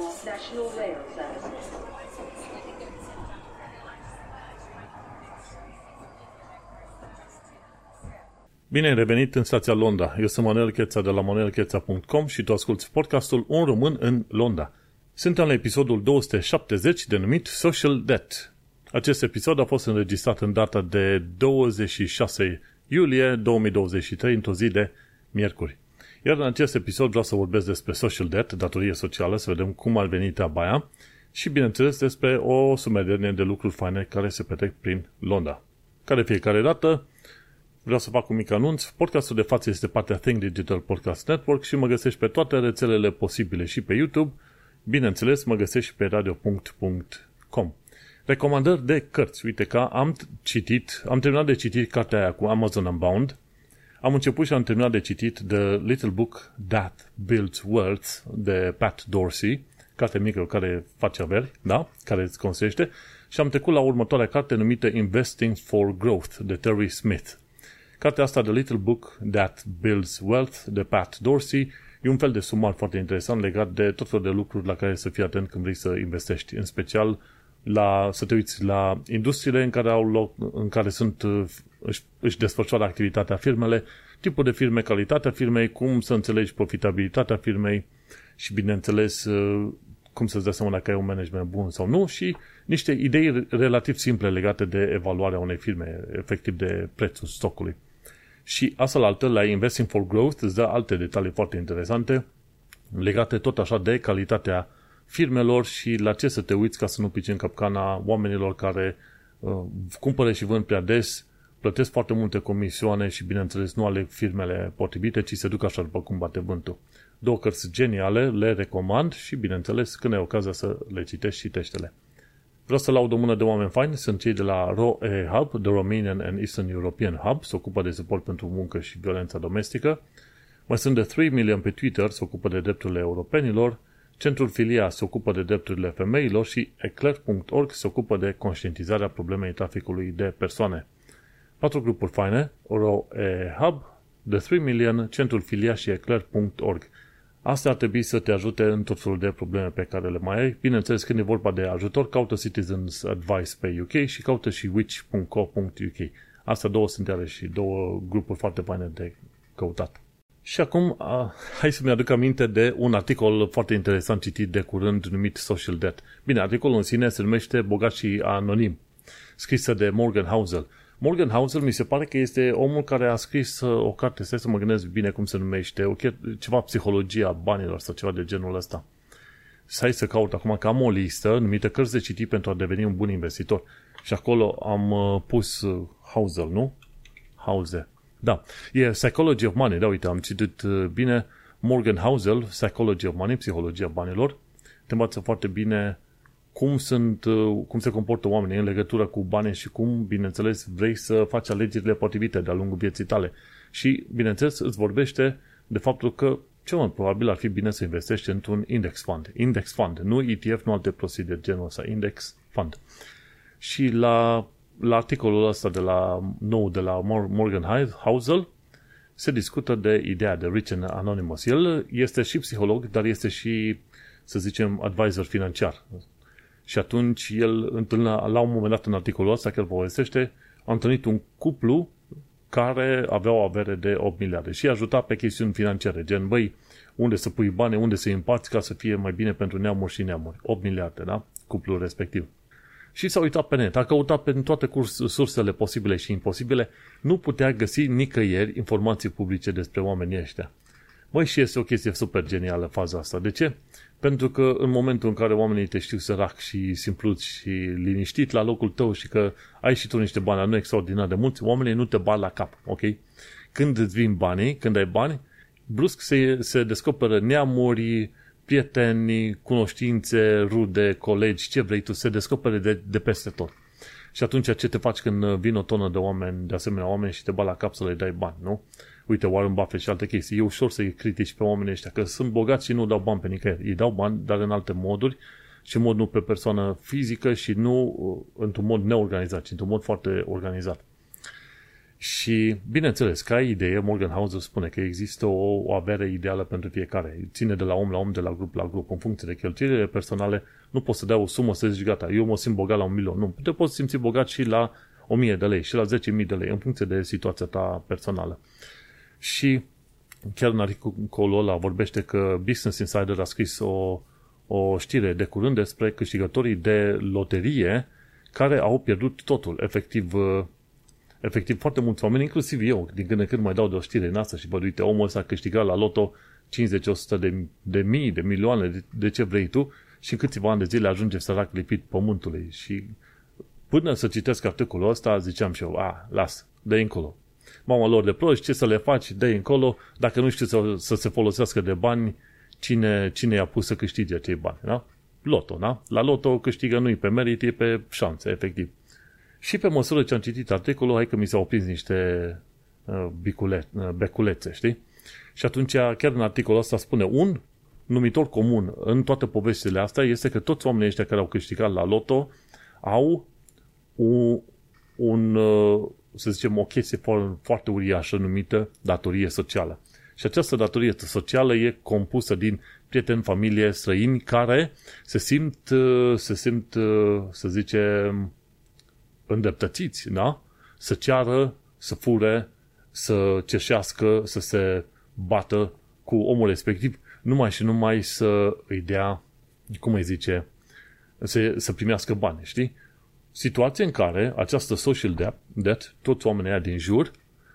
National Rail Services. Bine ai revenit în stația Londra. Eu sunt Manuel Cheța de la manuelcheța.com și tu asculti podcastul Un român în Londra. Suntem la episodul 270 denumit Social Debt. Acest episod a fost înregistrat în data de 26 iulie 2023, într-o zi de miercuri. Iar în acest episod vreau să vorbesc despre social debt, datorie socială, să vedem cum ar veni treaba aia și, bineînțeles, despre o sumedenie de lucruri faine care se petrec prin Londra. Care fiecare dată vreau să fac un mic anunț. Podcastul de față este partea Think Digital Podcast Network și mă găsești pe toate rețelele posibile și pe YouTube. Bineînțeles, mă găsești și pe radio.com. Recomandări de cărți. Uite că am citit, am terminat de citit cartea aia cu Amazon Unbound. Am început și am terminat de citit The Little Book That Builds Worlds de Pat Dorsey, carte mică care face averi, da? Care îți consește. Și am trecut la următoarea carte numită Investing for Growth de Terry Smith. Cartea asta, The Little Book That Builds Wealth de Pat Dorsey, e un fel de sumar foarte interesant legat de tot felul de lucruri la care să fii atent când vrei să investești, în special la, să te uiți la industriile în care au loc, în care sunt, își, își desfășoară activitatea firmele, tipul de firme, calitatea firmei, cum să înțelegi profitabilitatea firmei și, bineînțeles, cum să-ți dai seama dacă ai un management bun sau nu și niște idei relativ simple legate de evaluarea unei firme, efectiv de prețul stocului. Și astfel altă, la Investing for Growth, îți dă alte detalii foarte interesante legate tot așa de calitatea firmelor și la ce să te uiți ca să nu pici în capcana oamenilor care uh, cumpără și vând prea des, plătesc foarte multe comisioane și, bineînțeles, nu ale firmele potrivite, ci se duc așa după cum bate vântul. Două cărți geniale, le recomand și, bineînțeles, când ai ocazia să le citești, citește-le. Vreau să laud o mână de oameni faini, sunt cei de la ROE Hub, The Romanian and Eastern European Hub, se ocupă de suport pentru muncă și violența domestică. Mai sunt de 3 million pe Twitter, se ocupă de drepturile europenilor, Centrul Filia se ocupă de drepturile femeilor și eclair.org se ocupă de conștientizarea problemei traficului de persoane. Patru grupuri faine, ROE Hub, The 3 Million, Centrul Filia și eclair.org. Asta ar trebui să te ajute în tot felul de probleme pe care le mai ai. Bineînțeles, când e vorba de ajutor, caută Citizens Advice pe UK și caută și witch.co.uk. Astea două sunt iară și două grupuri foarte faine de căutat. Și acum, a, hai să-mi aduc aminte de un articol foarte interesant citit de curând numit Social Debt. Bine, articolul în sine se numește Bogat și Anonim, scrisă de Morgan Housel. Morgan Housel mi se pare că este omul care a scris uh, o carte, stai să mă gândesc bine cum se numește, o, ceva psihologia banilor sau ceva de genul ăsta. Hai să caut acum că am o listă numită cărți de citit pentru a deveni un bun investitor. Și acolo am uh, pus uh, Housel, nu? Housel. Da, e Psychology of Money, da, uite, am citit bine Morgan Housel, Psychology of Money, Psihologia banilor. Te învață foarte bine cum, sunt, cum se comportă oamenii în legătură cu bani și cum, bineînțeles, vrei să faci alegerile potrivite de-a lungul vieții tale. Și, bineînțeles, îți vorbește de faptul că cel mai probabil ar fi bine să investești într-un index fund. Index fund, nu ETF, nu alte proceduri genul ăsta, index fund. Și la, la articolul ăsta de la nou de la Morgan Housel se discută de ideea de Rich and Anonymous. El este și psiholog, dar este și, să zicem, advisor financiar. Și atunci el întâlnea, la un moment dat în articolul ăsta, chiar povestește, a întâlnit un cuplu care avea o avere de 8 miliarde și ajuta pe chestiuni financiare, gen, băi, unde să pui bani, unde să îi împarți ca să fie mai bine pentru neamuri și neamuri. 8 miliarde, da? Cuplul respectiv. Și s-a uitat pe net, a căutat pe toate sursele posibile și imposibile, nu putea găsi nicăieri informații publice despre oamenii ăștia. Băi, și este o chestie super genială faza asta. De ce? Pentru că în momentul în care oamenii te știu sărac și simplut și liniștit la locul tău și că ai și tu niște bani nu extraordinar de mulți, oamenii nu te bat la cap, ok? Când îți vin banii, când ai bani, brusc se, se descoperă neamuri, prieteni, cunoștințe, rude, colegi, ce vrei tu, se descopere de, de peste tot. Și atunci ce te faci când vin o tonă de oameni, de asemenea oameni și te bat la cap să le dai bani, nu? Uite, Warren Buffett și alte chestii. E ușor să-i critici pe oamenii ăștia, că sunt bogați și nu dau bani pe nicăieri. Îi dau bani, dar în alte moduri și în mod nu pe persoană fizică și nu uh, într-un mod neorganizat, ci într-un mod foarte organizat. Și, bineînțeles, ca idee, Morgan Housel spune că există o, o avere ideală pentru fiecare. Ține de la om la om, de la grup la grup, în funcție de cheltuielile personale. Nu poți să dea o sumă să zici, gata, eu mă simt bogat la un milion. Nu, te poți simți bogat și la 1000 de lei și la 10.000 de lei, în funcție de situația ta personală. Și chiar în articolul ăla vorbește că Business Insider a scris o, o știre de curând despre câștigătorii de loterie care au pierdut totul. Efectiv, efectiv foarte mulți oameni, inclusiv eu, din când în când mai dau de o știre în asta și bă, uite, omul ăsta a câștigat la loto 50-100 de, de mii, de milioane, de, de ce vrei tu, și în câțiva ani de zile ajunge sărac lipit pământului. Și până să citesc articolul ăsta, ziceam și eu, a, las, dă încolo. Mama lor de proști, ce să le faci, dă încolo, dacă nu știu să, să se folosească de bani, cine, cine i-a pus să câștige acei bani, da? Loto, da? La loto câștigă nu-i pe merit, e pe șanse, efectiv. Și pe măsură ce am citit articolul, hai că mi s-au prins niște uh, bicule, uh, beculețe, știi? Și atunci, chiar în articolul ăsta spune, un numitor comun în toate povestile astea este că toți oamenii ăștia care au câștigat la loto au un, un uh, să zicem, o chestie foarte uriașă numită datorie socială. Și această datorie socială e compusă din prieteni, familie, străini care se simt, se simt, să zicem, îndreptățiți, da? Să ceară, să fure, să ceșească, să se bată cu omul respectiv, numai și numai să îi dea, cum îi zice, să, să primească bani, știi? Situație în care această social debt, debt toți oamenii din jur,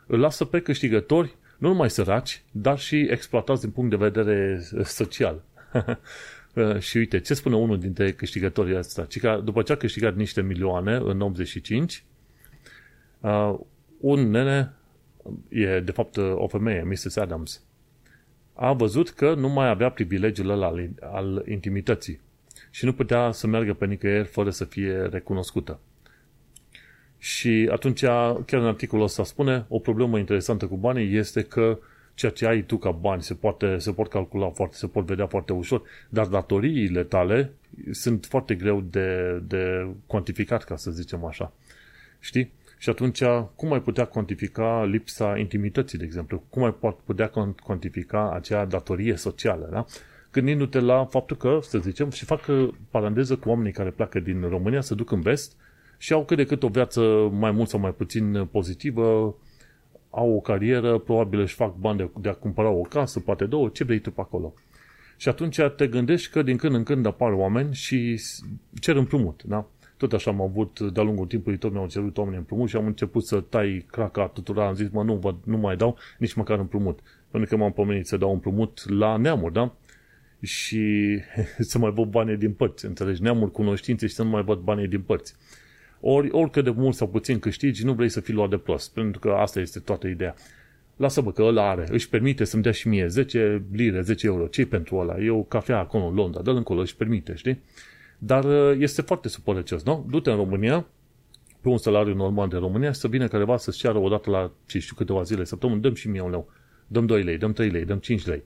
îl lasă pe câștigători nu numai săraci, dar și exploatați din punct de vedere social. și uite, ce spune unul dintre câștigătorii ăsta? Că după ce a câștigat niște milioane în 85, uh, un nene, e de fapt o femeie, Mrs. Adams, a văzut că nu mai avea privilegiul ăla al, al intimității și nu putea să meargă pe nicăieri fără să fie recunoscută. Și atunci, chiar în articolul ăsta spune, o problemă interesantă cu banii este că ceea ce ai tu ca bani se, poate, se pot calcula foarte, se pot vedea foarte ușor, dar datoriile tale sunt foarte greu de, de cuantificat, ca să zicem așa. Știi? Și atunci, cum ai putea cuantifica lipsa intimității, de exemplu? Cum ai putea cuantifica acea datorie socială, da? Gândindu-te la faptul că, să zicem, și fac paranteză cu oamenii care pleacă din România, să duc în vest și au cât de cât o viață mai mult sau mai puțin pozitivă, au o carieră, probabil își fac bani de, de a cumpăra o casă, poate două, ce vrei tu pe acolo. Și atunci te gândești că din când în când apar oameni și cer împrumut, da? Tot așa am avut, de-a lungul timpului, tot mi-au cerut oameni împrumut și am început să tai craca tuturor, am zis, mă, nu, vă, nu mai dau nici măcar împrumut. Pentru că m-am pomenit să dau împrumut la neamuri, da? Și să mai văd banii din părți, înțelegi? Neamuri, cunoștințe și să nu mai văd banii din părți. Ori, oricât de mult sau puțin câștigi, nu vrei să fii luat de prost, pentru că asta este toată ideea. Lasă-mă că ăla are, își permite să-mi dea și mie 10 lire, 10 euro. ce pentru ăla? E o cafea acolo în Londra, dă-l încolo, își permite, știi? Dar uh, este foarte supărăcios, nu? Du-te în România, pe un salariu normal de România să vină careva să-ți ceară odată la, ce știu, câteva zile, săptămâni, dăm și mie un leu. Dăm 2 lei, dăm 3 lei, dăm 5 lei.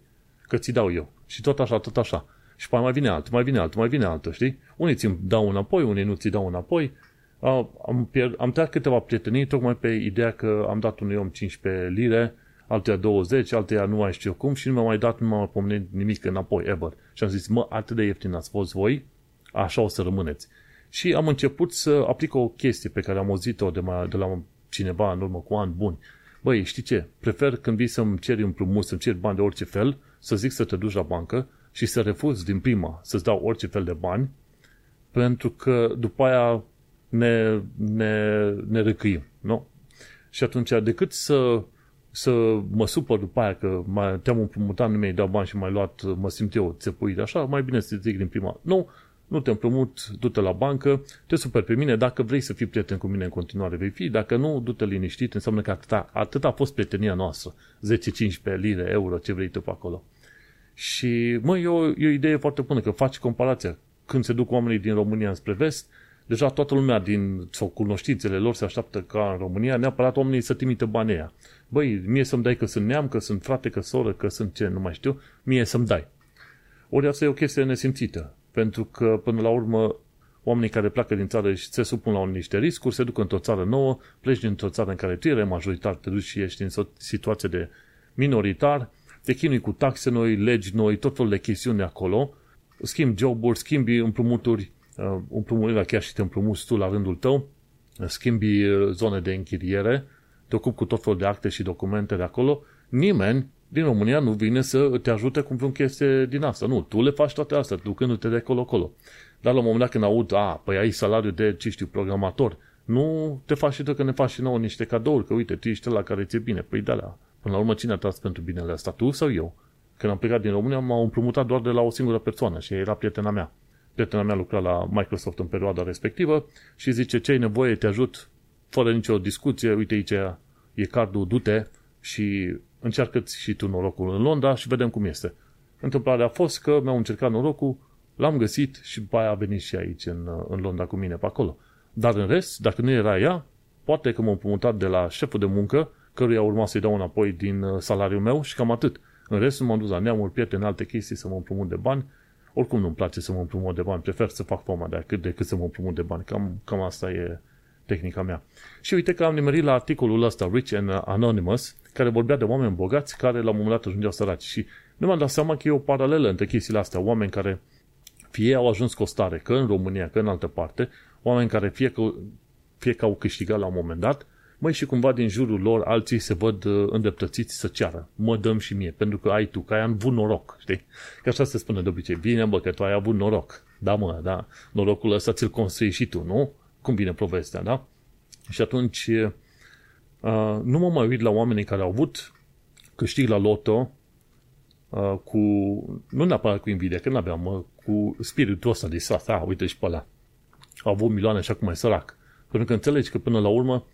Că ți dau eu. Și tot așa, tot așa. Și mai vine altul, mai vine altul, mai vine altul, știi? Unii ți dau înapoi, unii nu ți dau înapoi am, pierd, am tăiat câteva prietenii tocmai pe ideea că am dat unui om 15 lire, altuia 20, altuia nu mai știu cum și nu mi-a mai dat, nu m-a mai pomenit nimic înapoi, ever. Și am zis, mă, atât de ieftin ați fost voi, așa o să rămâneți. Și am început să aplic o chestie pe care am auzit-o de, mai, de la cineva în urmă cu ani buni. Băi, știi ce? Prefer când vii să-mi ceri împrumut, să-mi ceri bani de orice fel, să zic să te duci la bancă și să refuz din prima să-ți dau orice fel de bani, pentru că după aia ne, ne, ne răcâim. Nu? Și atunci, decât să, să mă supăr după aia că mai, te-am împrumutat, nu mi-ai dat bani și mai luat, mă simt eu țepuit așa, mai bine să zic din prima. Nu, nu te împrumut, du-te la bancă, te super pe mine, dacă vrei să fii prieten cu mine în continuare vei fi, dacă nu, du-te liniștit, înseamnă că atât, atât a fost prietenia noastră, 10-15 lire, euro, ce vrei tu pe acolo. Și, mă, e o, e o idee foarte bună, că faci comparația. Când se duc oamenii din România spre vest, deja toată lumea din, sau cunoștințele lor se așteaptă ca în România neapărat oamenii să trimite banii aia. Băi, mie să-mi dai că sunt neam, că sunt frate, că soră, că sunt ce, nu mai știu, mie să-mi dai. Ori asta e o chestie nesimțită, pentru că până la urmă oamenii care pleacă din țară și se supun la niște riscuri, se duc într-o țară nouă, pleci dintr-o țară în care tu erai majoritar, te duci și ești în situație de minoritar, te chinui cu taxe noi, legi noi, tot felul de chestiuni de acolo, schimbi joburi, schimbi împrumuturi, uh, împrumurirea chiar și te împrumuți tu la rândul tău, schimbi uh, zone de închiriere, te ocupi cu tot felul de acte și documente de acolo, nimeni din România nu vine să te ajute cu vreun chestie din asta. Nu, tu le faci toate astea, ducându-te de acolo-acolo. Dar la un moment dat când aud, a, păi ai salariu de, ce știu, programator, nu te faci și tu că ne faci și nouă niște cadouri, că uite, tu ești la care ți-e bine. Păi da, la, până la urmă cine a tras pentru binele ăsta, tu sau eu? Când am plecat din România, m-au împrumutat doar de la o singură persoană și era prietena mea. Prietena mea lucra la Microsoft în perioada respectivă și zice, ce ai nevoie, te ajut, fără nicio discuție, uite aici e cardul, du-te și încearcă și tu norocul în Londra și vedem cum este. Întâmplarea a fost că mi-au încercat norocul, l-am găsit și după aia a venit și aici în, în Londra cu mine pe acolo. Dar în rest, dacă nu era ea, poate că m-am împrumutat de la șeful de muncă, căruia urma să-i dau înapoi din uh, salariul meu și cam atât. În rest, m-am dus la neamuri, prieteni, alte chestii să mă împrumut de bani. Oricum nu-mi place să mă împrumut de bani, prefer să fac fama de cât decât să mă împrumut de bani. Cam, cam asta e tehnica mea. Și uite că am nimerit la articolul ăsta, Rich and Anonymous, care vorbea de oameni bogați care la un moment dat ajungeau săraci. Și nu mi-am dat seama că e o paralelă între chestiile astea. Oameni care fie au ajuns costare, că în România, că în altă parte, oameni care fie că, fie că au câștigat la un moment dat, măi și cumva din jurul lor alții se văd uh, îndreptățiți să ceară. Mă dăm și mie, pentru că ai tu, că ai avut noroc, știi? Că așa se spune de obicei. Bine, bă, că tu ai avut noroc. Da, mă, da. Norocul ăsta ți-l construi și tu, nu? Cum vine povestea, da? Și atunci uh, nu mă mai uit la oamenii care au avut câștig la loto uh, cu, nu neapărat cu invidia, că n-aveam, mă, cu spiritul ăsta de sat, ah, uite și pe ăla. Au avut milioane și acum e sărac. Pentru că înțelegi că până la urmă,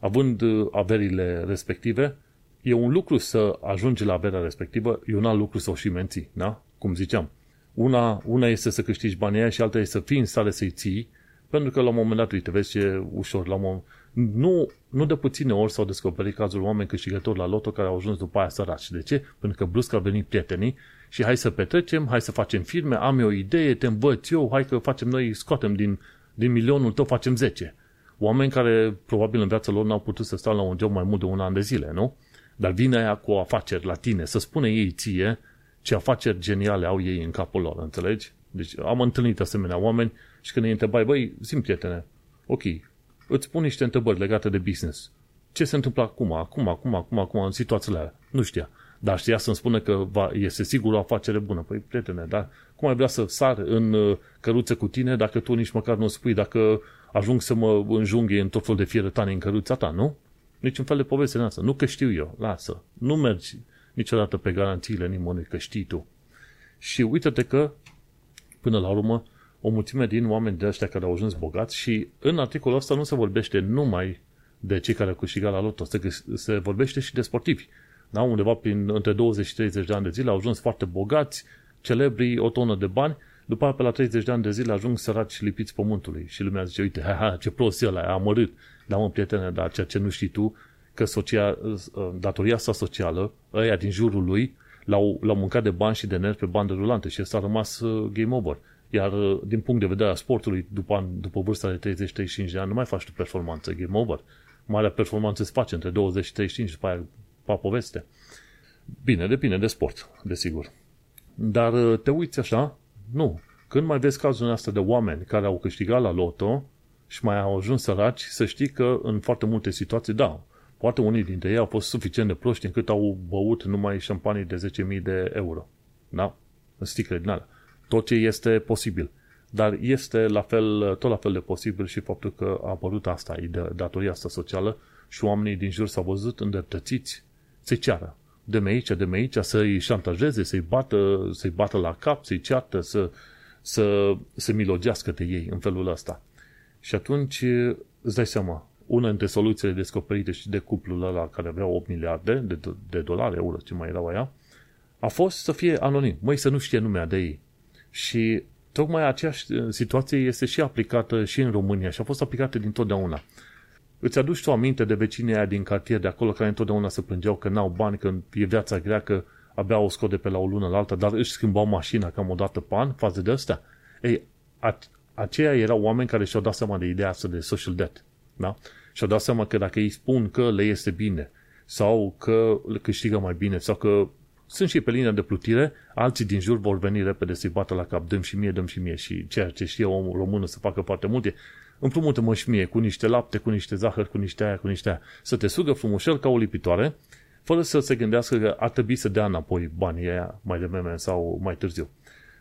având uh, averile respective, e un lucru să ajungi la averea respectivă, e un alt lucru să o și menții, da? Cum ziceam. Una, una este să câștigi banii aia și alta este să fii în stare să-i ții, pentru că la un moment dat, uite, vezi ce ușor, la un moment, nu, nu de puține ori s-au descoperit cazul oameni câștigători la loto care au ajuns după aia săraci. De ce? Pentru că brusc au venit prietenii și hai să petrecem, hai să facem firme, am eu o idee, te învăț eu, hai că facem noi, scoatem din, din milionul tău, facem 10. Oameni care probabil în viața lor n-au putut să stau la un job mai mult de un an de zile, nu? Dar vine aia cu o afaceri la tine, să spune ei ție ce afaceri geniale au ei în capul lor, înțelegi? Deci am întâlnit asemenea oameni și când îi întrebai, băi, sim prietene, ok, îți pun niște întrebări legate de business. Ce se întâmplă acum, acum, acum, acum, acum, în situațiile alea? Nu știa. Dar știa să-mi spună că va, este sigur o afacere bună. Păi, prietene, dar cum ai vrea să sar în uh, căruță cu tine dacă tu nici măcar nu spui dacă ajung să mă înjunghe în tot fel de fierătane în căruța ta, nu? Niciun fel de poveste în asta. Nu că știu eu, lasă. Nu mergi niciodată pe garanțiile nimănui că știi tu. Și uite-te că, până la urmă, o mulțime din oameni de ăștia care au ajuns bogați și în articolul ăsta nu se vorbește numai de cei care au câștigat la loto, se, se vorbește și de sportivi. Da? Undeva prin între 20 și 30 de ani de zile au ajuns foarte bogați, celebri, o tonă de bani, după aceea pe la 30 de ani de zile ajung săraci lipiți pământului și lumea zice, uite, ha, ha, ce prost e ăla, a amărât. Da, mă, prietene, dar ceea ce nu știi tu, că socia, datoria sa socială, ăia din jurul lui, l-au, l-au mâncat de bani și de nervi pe bandă rulante și ăsta a rămas uh, game over. Iar uh, din punct de vedere a sportului, după, an, după vârsta de 30-35 de ani, nu mai faci tu performanță, game over. Marea performanță se face între 20 și 35 și după aia pa poveste. Bine, depinde de sport, desigur. Dar uh, te uiți așa, nu. Când mai vezi cazul astea de oameni care au câștigat la loto și mai au ajuns săraci, să știi că în foarte multe situații, da, poate unii dintre ei au fost suficient de proști încât au băut numai șampanii de 10.000 de euro. Da? În sticle din alea tot ce este posibil. Dar este la fel, tot la fel de posibil și faptul că a apărut asta, datoria asta socială și oamenii din jur s-au văzut îndreptățiți să-i ceară. De me aici, de me aici, să-i șantajeze, să-i bată, să-i bată la cap, să-i ceartă, să, să să milogească de ei în felul ăsta. Și atunci îți dai seama, una dintre soluțiile descoperite și de cuplul ăla care avea 8 miliarde de, de dolari, euro, ce mai erau aia, a fost să fie anonim. Măi, să nu știe numea de ei. Și tocmai aceeași uh, situație este și aplicată și în România și a fost aplicată din totdeauna. Îți aduci tu aminte de vecinii aia din cartier de acolo care întotdeauna se plângeau că n-au bani, că e viața grea, că abia o scot de pe la o lună la alta, dar își schimbau mașina cam o dată pe an față de astea. Ei, aceia erau oameni care și-au dat seama de ideea asta de social debt. Da? Și-au dat seama că dacă îi spun că le este bine sau că le câștigă mai bine sau că sunt și pe linia de plutire, alții din jur vor veni repede să-i bată la cap, dăm și mie, dăm și mie și ceea ce știe omul română să facă foarte multe, împrumută-mă și mie cu niște lapte, cu niște zahăr, cu niște aia, cu niște aia, să te sugă frumușel ca o lipitoare, fără să se gândească că ar trebui să dea înapoi banii aia mai devreme sau mai târziu.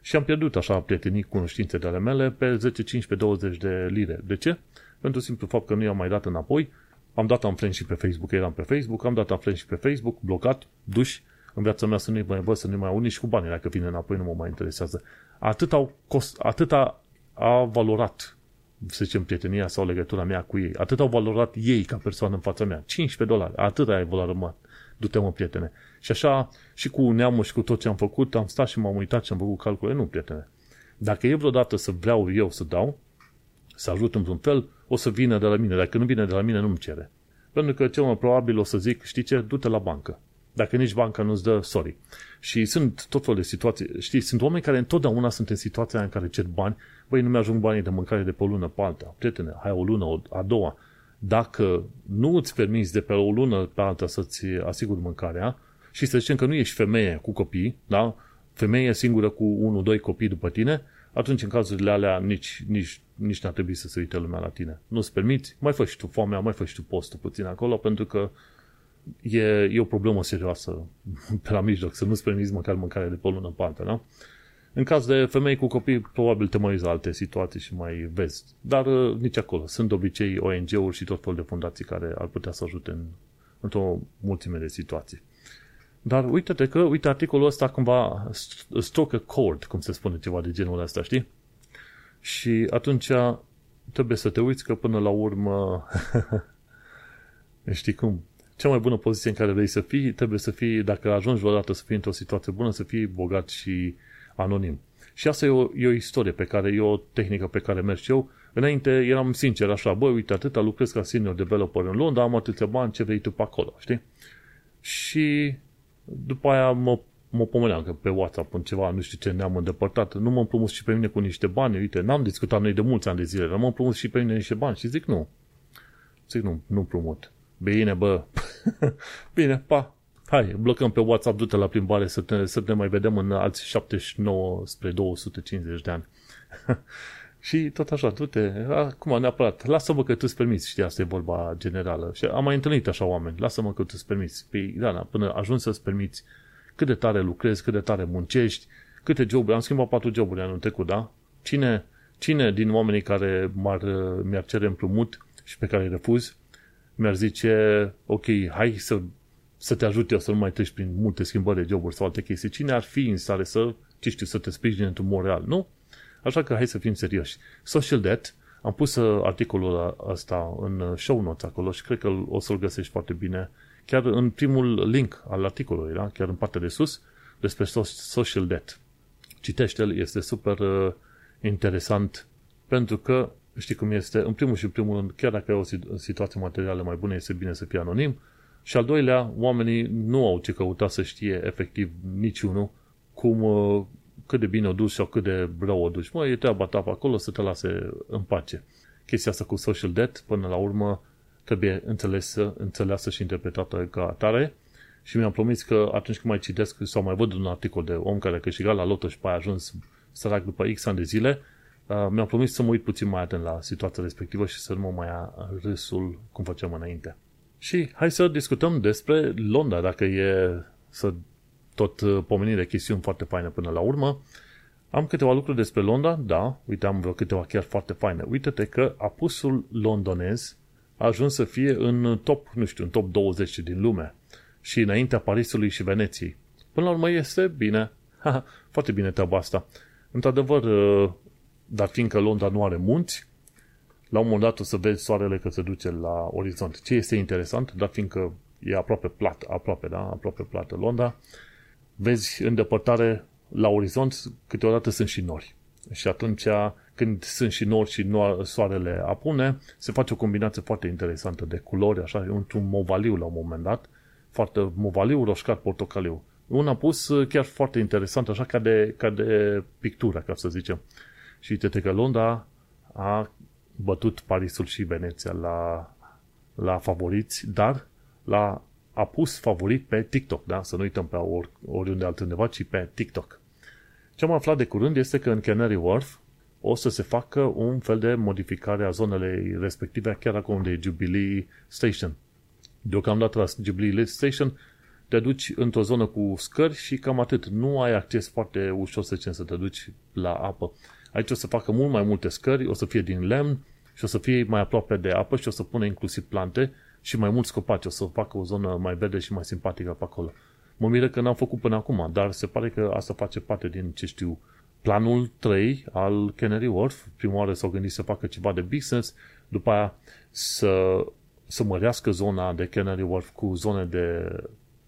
Și am pierdut așa prietenii, cunoștințe de ale mele pe 10, 15, 20 de lire. De ce? Pentru simplu fapt că nu i-am mai dat înapoi, am dat am și pe Facebook, eram pe Facebook, am dat am și pe Facebook, blocat, duși, în viața mea să nu-i mai văd, să nu mai au nici cu banii, dacă vine înapoi nu mă mai interesează. Atât, au cost, atât a, a valorat, să zicem, prietenia sau legătura mea cu ei, atât au valorat ei ca persoană în fața mea, 15 dolari, atât ai valorat, du-te mă, prietene. Și așa, și cu neamul și cu tot ce am făcut, am stat și m-am uitat și am făcut calcule, nu, prietene. Dacă e vreodată să vreau eu să dau, să ajut într-un fel, o să vină de la mine. Dacă nu vine de la mine, nu-mi cere. Pentru că cel mai probabil o să zic, știi ce, du-te la bancă. Dacă nici banca nu-ți dă, sorry. Și sunt tot felul de situații. Știi, sunt oameni care întotdeauna sunt în situația în care cer bani. Băi, nu mi-ajung banii de mâncare de pe o lună pe alta. Prietene, hai o lună, o, a doua. Dacă nu îți permiți de pe o lună pe alta să-ți asiguri mâncarea și să zicem că nu ești femeie cu copii, da? femeie singură cu unul, doi copii după tine, atunci în cazurile alea nici, nici, nici n-ar trebui să se uite lumea la tine. Nu-ți permiți, mai fă și tu foamea, mai fă și tu postul puțin acolo, pentru că e, e o problemă serioasă pe la mijloc, să nu-ți permiți măcar mâncare de pe o lună în parte, da? În caz de femei cu copii, probabil te mai alte situații și mai vezi. Dar uh, nici acolo. Sunt de obicei ONG-uri și tot felul de fundații care ar putea să ajute în, într-o mulțime de situații. Dar uite-te că, uite, articolul ăsta cumva struck a chord, cum se spune ceva de genul ăsta, știi? Și atunci trebuie să te uiți că până la urmă știi cum, cea mai bună poziție în care vrei să fii, trebuie să fii, dacă ajungi vreodată să fii într-o situație bună, să fii bogat și anonim. Și asta e o, e o istorie pe care, e o tehnică pe care merg eu. Înainte eram sincer așa, băi, uite, atâta lucrez ca senior developer în Londra, am atâția bani, ce vrei tu pe acolo, știi? Și după aia mă, mă pomeneam că pe WhatsApp în ceva, nu știu ce ne-am îndepărtat, nu mă împrumut și pe mine cu niște bani, uite, n-am discutat noi de mulți ani de zile, dar mă împrumut și pe mine niște bani și zic nu. Zic nu, nu împrumut. Bine, bă. Bine, pa. Hai, blocăm pe WhatsApp, du-te la plimbare să, te, să ne mai vedem în alți 79 spre 250 de ani. și tot așa, du-te, acum neapărat, lasă-mă că tu îți permiți, știi, asta e vorba generală. Și am mai întâlnit așa oameni, lasă-mă că tu îți permiți. Păi, da, da, până ajungi să-ți permiți cât de tare lucrezi, cât de tare muncești, câte joburi, am schimbat patru joburi anul trecut, da? Cine, cine din oamenii care m-ar, mi-ar cere împrumut și pe care îi refuz, mi-ar zice, ok, hai să, să te ajut eu să nu mai treci prin multe schimbări de joburi sau alte chestii. Cine ar fi în stare să, ce știu, să te sprijine într-un mod real? Nu? Așa că hai să fim serioși. Social debt, am pus uh, articolul ăsta în uh, show notes acolo și cred că o să-l găsești foarte bine chiar în primul link al articolului, da? chiar în partea de sus, despre social debt. Citește-l, este super uh, interesant pentru că știi cum este, în primul și în primul rând, chiar dacă ai o situație materială mai bună, este bine să fie anonim. Și al doilea, oamenii nu au ce căuta să știe efectiv niciunul cum, uh, cât de bine o duci sau cât de rău o duci. Mă, e treaba ta pe acolo să te lase în pace. Chestia asta cu social debt, până la urmă, trebuie înțelesă, înțeleasă și interpretată ca atare. Și mi-am promis că atunci când mai citesc sau mai văd un articol de om care a câștigat la loto și pe a ajuns sărac după X ani de zile, Uh, mi-am promis să mă uit puțin mai atent la situația respectivă și să nu mă mai ia râsul cum făceam înainte. Și hai să discutăm despre Londra, dacă e să tot uh, pomeni de chestiuni foarte faine până la urmă. Am câteva lucruri despre Londra, da, uite, am vreo câteva chiar foarte faine. Uite-te că apusul londonez a ajuns să fie în top, nu știu, în top 20 din lume și înaintea Parisului și Veneției. Până la urmă este bine, foarte bine treaba asta. Într-adevăr, uh, dar fiindcă Londra nu are munți, la un moment dat o să vezi soarele că se duce la orizont. Ce este interesant, dar fiindcă e aproape plat, aproape, da, aproape plată Londra, vezi în depărtare la orizont, câteodată sunt și nori. Și atunci, când sunt și nori și nor, soarele apune, se face o combinație foarte interesantă de culori, așa, într-un movaliu la un moment dat, foarte movaliu, roșcat, portocaliu. Un apus chiar foarte interesant, așa ca de, ca de pictură, ca să zicem. Și uite că Londra a bătut Parisul și Veneția la, la favoriți, dar la, a pus favorit pe TikTok, da? Să nu uităm pe ori, oriunde altundeva, ci pe TikTok. Ce am aflat de curând este că în Canary Wharf o să se facă un fel de modificare a zonele respective, chiar acum de Jubilee Station. Deocamdată la Jubilee Station te duci într-o zonă cu scări și cam atât. Nu ai acces foarte ușor să, să te duci la apă. Aici o să facă mult mai multe scări, o să fie din lemn și o să fie mai aproape de apă și o să pune inclusiv plante și mai mulți copaci. O să facă o zonă mai verde și mai simpatică pe acolo. Mă miră că n-am făcut până acum, dar se pare că asta face parte din, ce știu, planul 3 al Canary Wharf. Prima oară s-au gândit să facă ceva de business, după aia să, să mărească zona de Canary Wharf cu zone de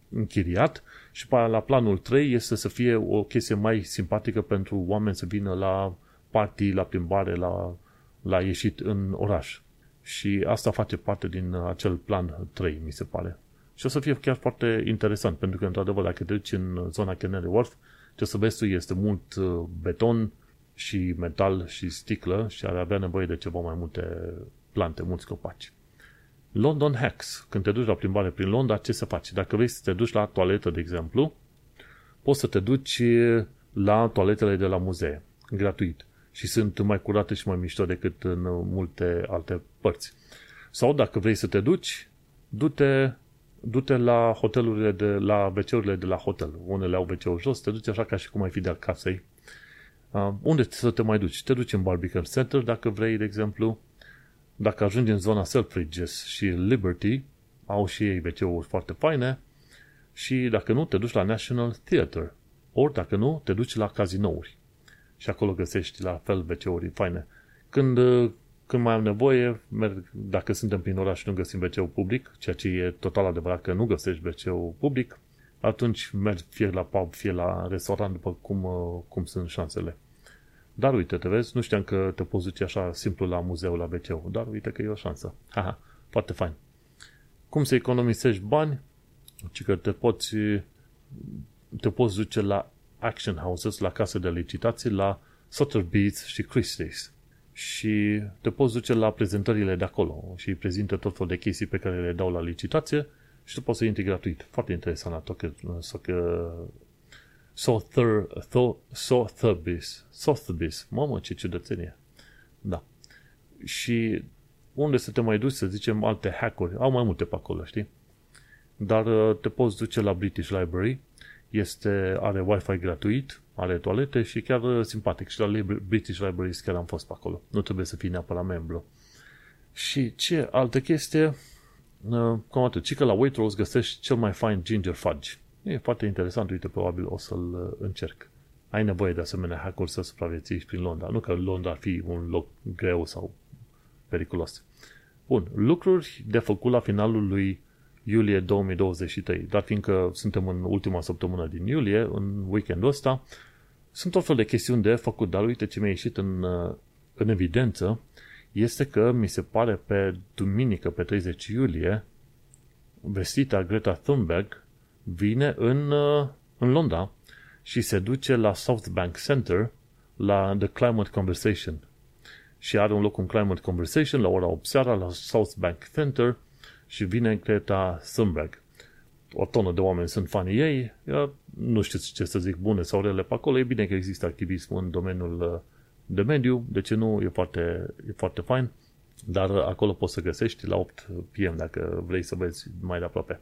închiriat și pe aia la planul 3 este să fie o chestie mai simpatică pentru oameni să vină la party, la plimbare, la, la ieșit în oraș. Și asta face parte din acel plan 3, mi se pare. Și o să fie chiar foarte interesant, pentru că, într-adevăr, dacă te duci în zona Canary Wharf, ce o să vezi tu este mult uh, beton și metal și sticlă și ar avea nevoie de ceva mai multe plante, mulți copaci. London Hacks. Când te duci la plimbare prin Londra, ce să faci? Dacă vrei să te duci la toaletă, de exemplu, poți să te duci la toaletele de la muzee, gratuit. Și sunt mai curate și mai mișto decât în multe alte părți. Sau dacă vrei să te duci, du-te, du-te la hotelurile de, la wc de la hotel. Unele au wc jos, te duci așa ca și cum ai fi de acasă. Uh, unde să te mai duci? Te duci în Barbican Center, dacă vrei, de exemplu, dacă ajungi în zona Selfridges și Liberty, au și ei wc foarte faine și dacă nu, te duci la National Theatre. Ori dacă nu, te duci la cazinouri. Și acolo găsești la fel wc faine. Când, când mai am nevoie, merg, dacă suntem prin oraș și nu găsim wc public, ceea ce e total adevărat că nu găsești wc public, atunci merg fie la pub, fie la restaurant, după cum, cum sunt șansele. Dar uite, te vezi, nu știam că te poți duce așa simplu la muzeu, la wc dar uite că e o șansă. Haha, foarte fain. Cum să economisești bani? Ci că te poți, te poți duce la action houses, la case de licitații, la Sotheby's și Christie's. Și te poți duce la prezentările de acolo și îi prezintă tot felul de chestii pe care le dau la licitație și tu poți să intri gratuit. Foarte interesant la Sotheby's. Sotheby's. Mamă, ce ciudățenie. Da. Și unde să te mai duci, să zicem, alte hackuri. Au mai multe pe acolo, știi? Dar uh, te poți duce la British Library. Este, are Wi-Fi gratuit, are toalete și chiar uh, simpatic. Și la British Library chiar am fost pe acolo. Nu trebuie să fii neapărat membru. Și ce altă chestie? Uh, cum atât. Ci că la Waitrose găsești cel mai fain ginger fudge. E foarte interesant, uite, probabil o să-l uh, încerc. Ai nevoie de asemenea hackuri să supraviețuiești prin Londra. Nu că Londra ar fi un loc greu sau periculos. Bun, lucruri de făcut la finalul lui iulie 2023, dar fiindcă suntem în ultima săptămână din iulie, în weekendul ăsta, sunt tot fel de chestiuni de făcut, dar uite ce mi-a ieșit în, uh, în evidență, este că mi se pare pe duminică, pe 30 iulie, vestita Greta Thunberg vine în, uh, în Londra și se duce la South Bank Center la The Climate Conversation. Și are un loc un Climate Conversation la ora 8 seara la South Bank Center și vine Greta Thunberg. O tonă de oameni sunt fanii ei, nu știți ce să zic, bune sau rele pe acolo, e bine că există activism în domeniul uh, de mediu, de ce nu, e foarte, e foarte fain, dar acolo poți să găsești la 8 PM dacă vrei să vezi mai de aproape.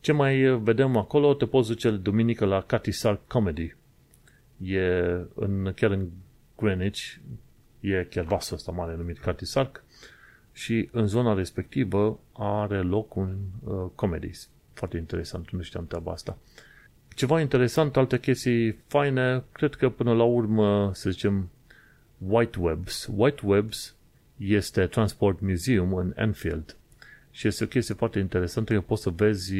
Ce mai vedem acolo? Te poți duce duminică la Cathy Sark Comedy. E în, chiar în Greenwich, e chiar vasul ăsta mare numit Cathy Sark și în zona respectivă are loc un uh, comedy. Foarte interesant, nu știam treaba asta. Ceva interesant, alte chestii faine, cred că până la urmă, să zicem, White Webs. White Webs este Transport Museum în Enfield și este o chestie foarte interesantă că poți să vezi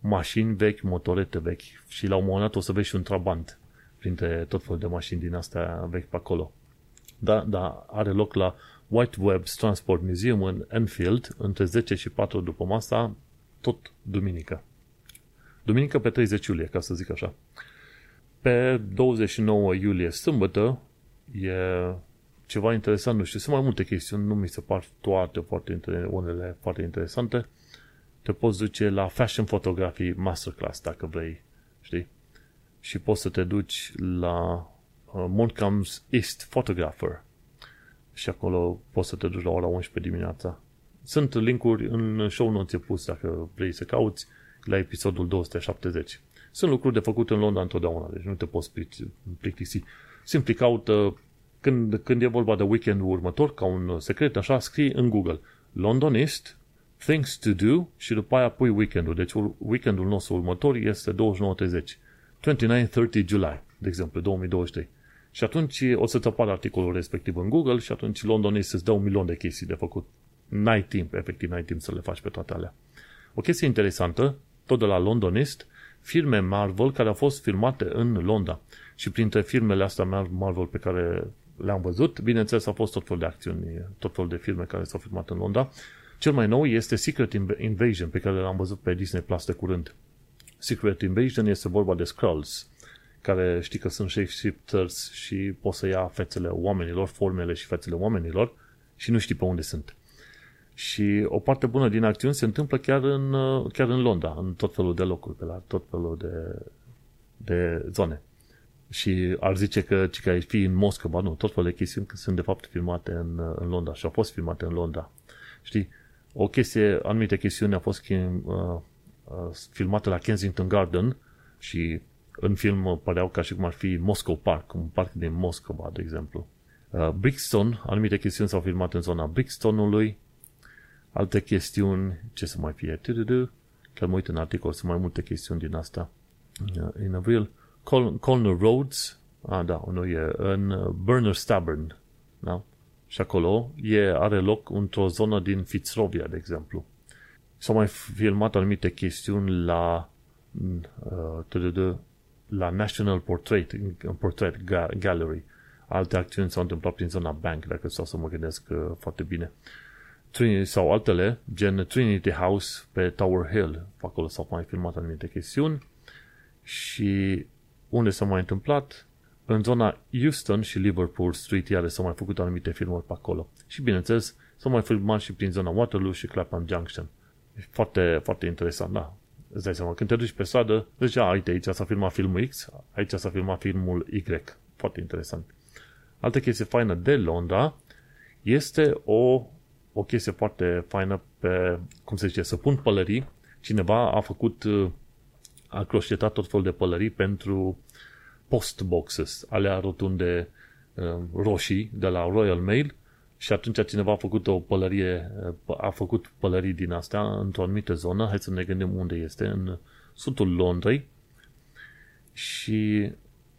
mașini vechi, motorete vechi și la un moment dat o să vezi și un trabant printre tot felul de mașini din astea vechi pe acolo. Da, da, are loc la White Webs Transport Museum în Enfield între 10 și 4 după masa, tot duminică. Duminică pe 30 iulie, ca să zic așa. Pe 29 iulie, sâmbătă, e ceva interesant, nu știu, sunt mai multe chestiuni, nu mi se par toate foarte, unele foarte interesante. Te poți duce la Fashion Photography Masterclass, dacă vrei, știi? Și poți să te duci la uh, Montcalm's East Photographer. Și acolo poți să te duci la ora 11 dimineața. Sunt linkuri în show notes pus dacă vrei să cauți la episodul 270. Sunt lucruri de făcut în Londra întotdeauna, deci nu te poți plictisi. Simpli caută, când, când e vorba de weekendul următor, ca un secret, așa, scrii în Google London East, things to do și după aia pui weekendul. Deci weekendul nostru următor este 29-30. 29-30 July, de exemplu, 2023. Și atunci o să-ți apară articolul respectiv în Google și atunci London East îți dă un milion de chestii de făcut. N-ai timp, efectiv, n-ai timp să le faci pe toate alea. O chestie interesantă, tot de la London East, firme Marvel care au fost filmate în Londra. Și printre firmele astea Marvel pe care le-am văzut, bineînțeles au fost tot felul de acțiuni, tot felul de filme care s-au filmat în Londra. Cel mai nou este Secret Invasion, pe care l-am văzut pe Disney Plus de curând. Secret Invasion este vorba de Skrulls, care știi că sunt shapeshifters și pot să ia fețele oamenilor, formele și fețele oamenilor și nu știi pe unde sunt. Și o parte bună din acțiuni se întâmplă chiar în, chiar în Londra, în tot felul de locuri, pe la tot felul de, de zone. Și ar zice că, ci că ai fi în Moscova, nu, tot felul de chestiuni sunt de fapt filmate în, în Londra și au fost filmate în Londra. Știi, o chestie, anumite chestiuni au fost uh, uh, filmate la Kensington Garden și în film păreau ca și cum ar fi Moscow Park, un parc din Moscova, de exemplu. Uh, Brixton, anumite chestiuni s-au filmat în zona Brixtonului, alte chestiuni, ce să mai fie, chiar mă uit în articol, sunt mai multe chestiuni din asta. Uh, in a real, Col- Colner Roads, ah, da, nu e, în uh, Burner Stubborn, da? Și acolo e, are loc într-o zonă din Fitzrovia, de exemplu. S-au mai filmat anumite chestiuni la uh, la National Portrait, Portrait Gallery. Alte acțiuni s-au întâmplat prin zona Bank, dacă stau să mă gândesc uh, foarte bine. Trinity, sau altele, gen Trinity House pe Tower Hill. Acolo s-au mai filmat anumite chestiuni. Și unde s-a mai întâmplat? În zona Houston și Liverpool Street, iar s-au mai făcut anumite filmări pe acolo. Și bineînțeles, s-au mai filmat și prin zona Waterloo și Clapham Junction. Foarte, foarte interesant, da. Îți dai seama, când te duci pe stradă, deja, uite, aici s-a filmat filmul X, aici s-a filmat filmul Y. Foarte interesant. Altă chestie faină de Londra este o, o chestie foarte faină pe, cum se zice, să pun pălării. Cineva a făcut, a croșetat tot felul de pălării pentru postboxes, alea rotunde uh, roșii de la Royal Mail și atunci cineva a făcut o pălărie, a făcut pălării din astea într-o anumită zonă, hai să ne gândim unde este, în sudul Londrei și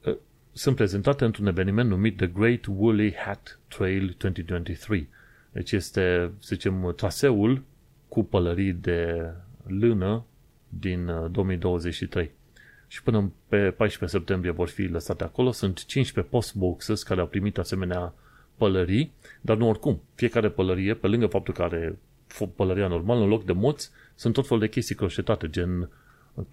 uh, sunt prezentate într-un eveniment numit The Great Woolly Hat Trail 2023. Deci este, să zicem, traseul cu pălării de lână din 2023. Uh, și până pe 14 septembrie vor fi lăsate acolo. Sunt 15 postboxes care au primit asemenea pălării, dar nu oricum. Fiecare pălărie, pe lângă faptul că are pălăria normală, în loc de moți, sunt tot fel de chestii croșetate, gen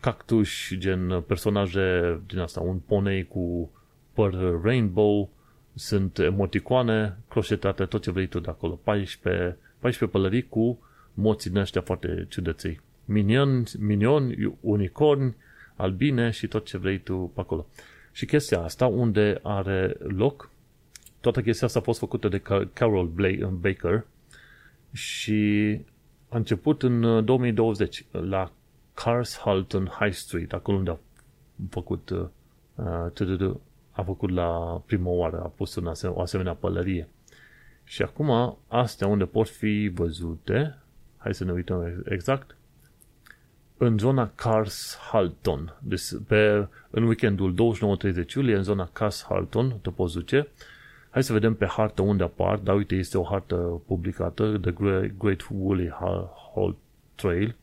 cactus, gen personaje din asta, un ponei cu păr rainbow, sunt emoticoane croșetate, tot ce vrei tu de acolo. 14, 14 pălării cu moții din ăștia foarte ciudăței. Minion, minion, unicorni, albine și tot ce vrei tu pe acolo. Și chestia asta, unde are loc, toată chestia asta a fost făcută de Carol Baker și a început în 2020 uh, la Halton High Street, acolo unde a făcut uh, a făcut la prima oară, a pus în o asemenea pălărie. Și acum, astea unde pot fi văzute, hai să ne uităm exact, în zona Cars Halton. Deci pe, în weekendul 29-30 iulie, în zona Cars Halton, te poți duce. Hai să vedem pe hartă unde apar. Da, uite, este o hartă publicată, The Great Woolly Hall Trail.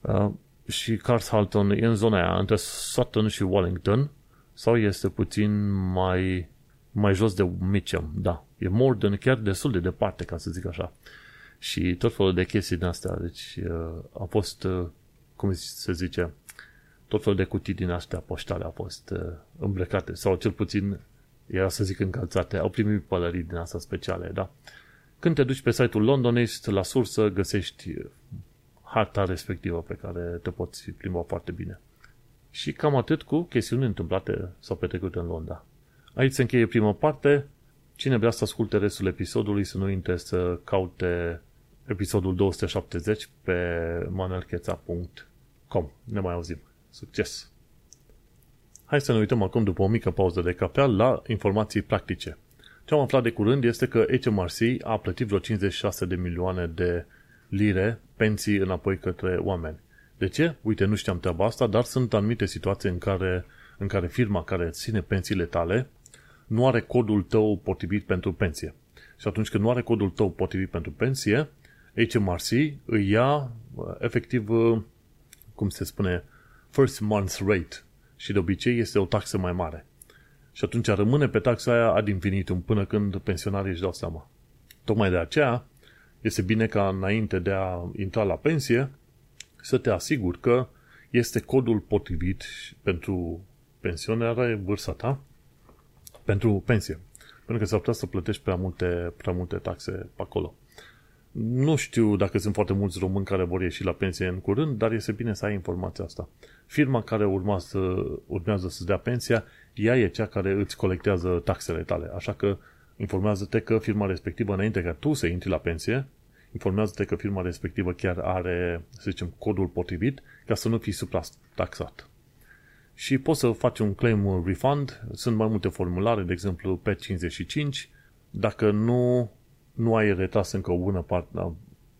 Uh, și Cars Halton e în zona aia, între Sutton și Wellington, sau este puțin mai, mai jos de Mitcham, da. E Morden, chiar destul de departe, ca să zic așa. Și tot felul de chestii din astea. Deci uh, a fost uh, cum se zice, tot felul de cutii din astea poștale au fost uh, îmbrăcate, sau cel puțin era să zic încălțate, au primit pălării din asta speciale, da? Când te duci pe site-ul Londonist, la sursă găsești harta respectivă pe care te poți plimba foarte bine. Și cam atât cu chestiuni întâmplate sau petrecute în Londra. Aici se încheie prima parte. Cine vrea să asculte restul episodului, să nu uite să caute episodul 270 pe manuelcheța.com. Ne mai auzim. Succes! Hai să ne uităm acum după o mică pauză de cafea la informații practice. Ce am aflat de curând este că HMRC a plătit vreo 56 de milioane de lire pensii înapoi către oameni. De ce? Uite, nu știam treaba asta, dar sunt anumite situații în care, în care firma care ține pensiile tale nu are codul tău potrivit pentru pensie. Și atunci când nu are codul tău potrivit pentru pensie, HMRC îi ia efectiv, cum se spune, first month rate și de obicei este o taxă mai mare. Și atunci rămâne pe taxa aia ad infinitum până când pensionarii își dau seama. Tocmai de aceea este bine ca înainte de a intra la pensie să te asiguri că este codul potrivit pentru pensionare vârsta ta pentru pensie. Pentru că s-ar putea să plătești prea multe, prea multe taxe pe acolo. Nu știu dacă sunt foarte mulți români care vor ieși la pensie în curând, dar este bine să ai informația asta. Firma care urma să, urmează să-ți dea pensia, ea e cea care îți colectează taxele tale. Așa că informează-te că firma respectivă, înainte ca tu să intri la pensie, informează-te că firma respectivă chiar are, să zicem, codul potrivit ca să nu fii suprastaxat. Și poți să faci un claim refund, sunt mai multe formulare, de exemplu pe 55, dacă nu nu ai retras încă o bună parte, da,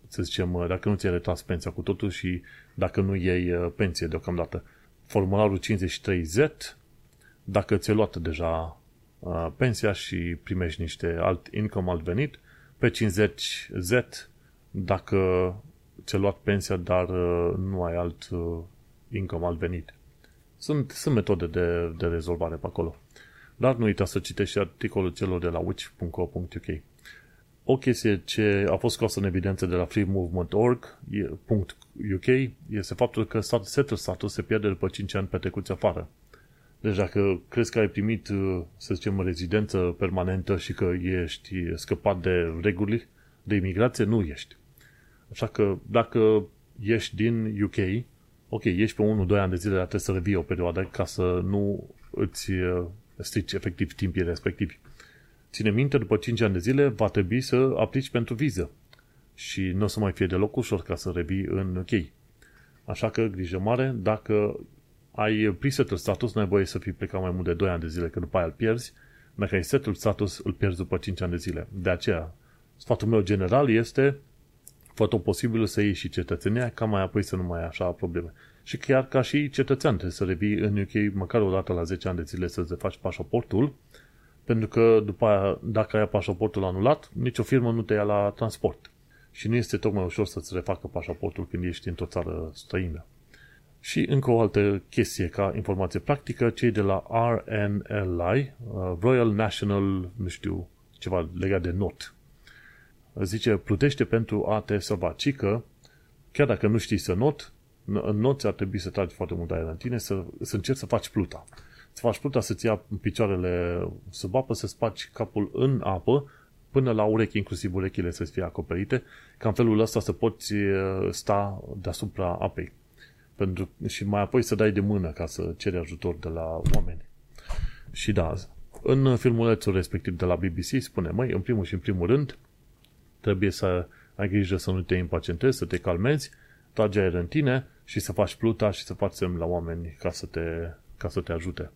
să zicem, dacă nu ți-ai retras pensia cu totul și dacă nu iei uh, pensie deocamdată. Formularul 53Z, dacă ți-ai luat deja uh, pensia și primești niște alt income, alt venit, pe 50Z, dacă ți-ai luat pensia, dar uh, nu ai alt income, alt venit. Sunt, sunt metode de, de rezolvare pe acolo. Dar nu uita să citești articolul celor de la which.co.uk o chestie ce a fost scoasă în evidență de la freemovement.org.uk este faptul că setul status se pierde după 5 ani petrecuți afară. Deci dacă crezi că ai primit, să zicem, rezidență permanentă și că ești scăpat de reguli de imigrație, nu ești. Așa că dacă ești din UK, ok, ești pe 1-2 ani de zile, dar trebuie să revii o perioadă ca să nu îți strici efectiv timpii respectivi. Ține minte, după 5 ani de zile va trebui să aplici pentru viză și nu o să mai fie deloc ușor ca să revii în UK. Așa că grijă mare, dacă ai presetul status, nu ai voie să fii plecat mai mult de 2 ani de zile, că după aia îl pierzi. Dacă ai setul status, îl pierzi după 5 ani de zile. De aceea, sfatul meu general este fă tot posibil să iei și cetățenia, ca mai apoi să nu mai ai așa probleme. Și chiar ca și cetățean trebuie să revii în UK măcar o dată la 10 ani de zile să-ți faci pașaportul pentru că după aia, dacă ai pașaportul anulat, nicio firmă nu te ia la transport. Și nu este tocmai ușor să-ți refacă pașaportul când ești într-o țară străină. Și încă o altă chestie ca informație practică, cei de la RNLI, uh, Royal National, nu știu, ceva legat de not. Zice, plutește pentru a te salva. Ci că, chiar dacă nu știi să not, în not ar trebui să tragi foarte mult aer în tine, să, să încerci să faci pluta să faci pluta să-ți ia picioarele sub apă, să spargi capul în apă, până la urechi, inclusiv urechile să fie acoperite, ca în felul ăsta să poți sta deasupra apei. Pentru, și mai apoi să dai de mână ca să ceri ajutor de la oameni. Și da, în filmulețul respectiv de la BBC spune, măi, în primul și în primul rând, trebuie să ai grijă să nu te impacientezi, să te calmezi, tragi aer în tine și să faci pluta și să faci semn la oameni ca să te, ca să te ajute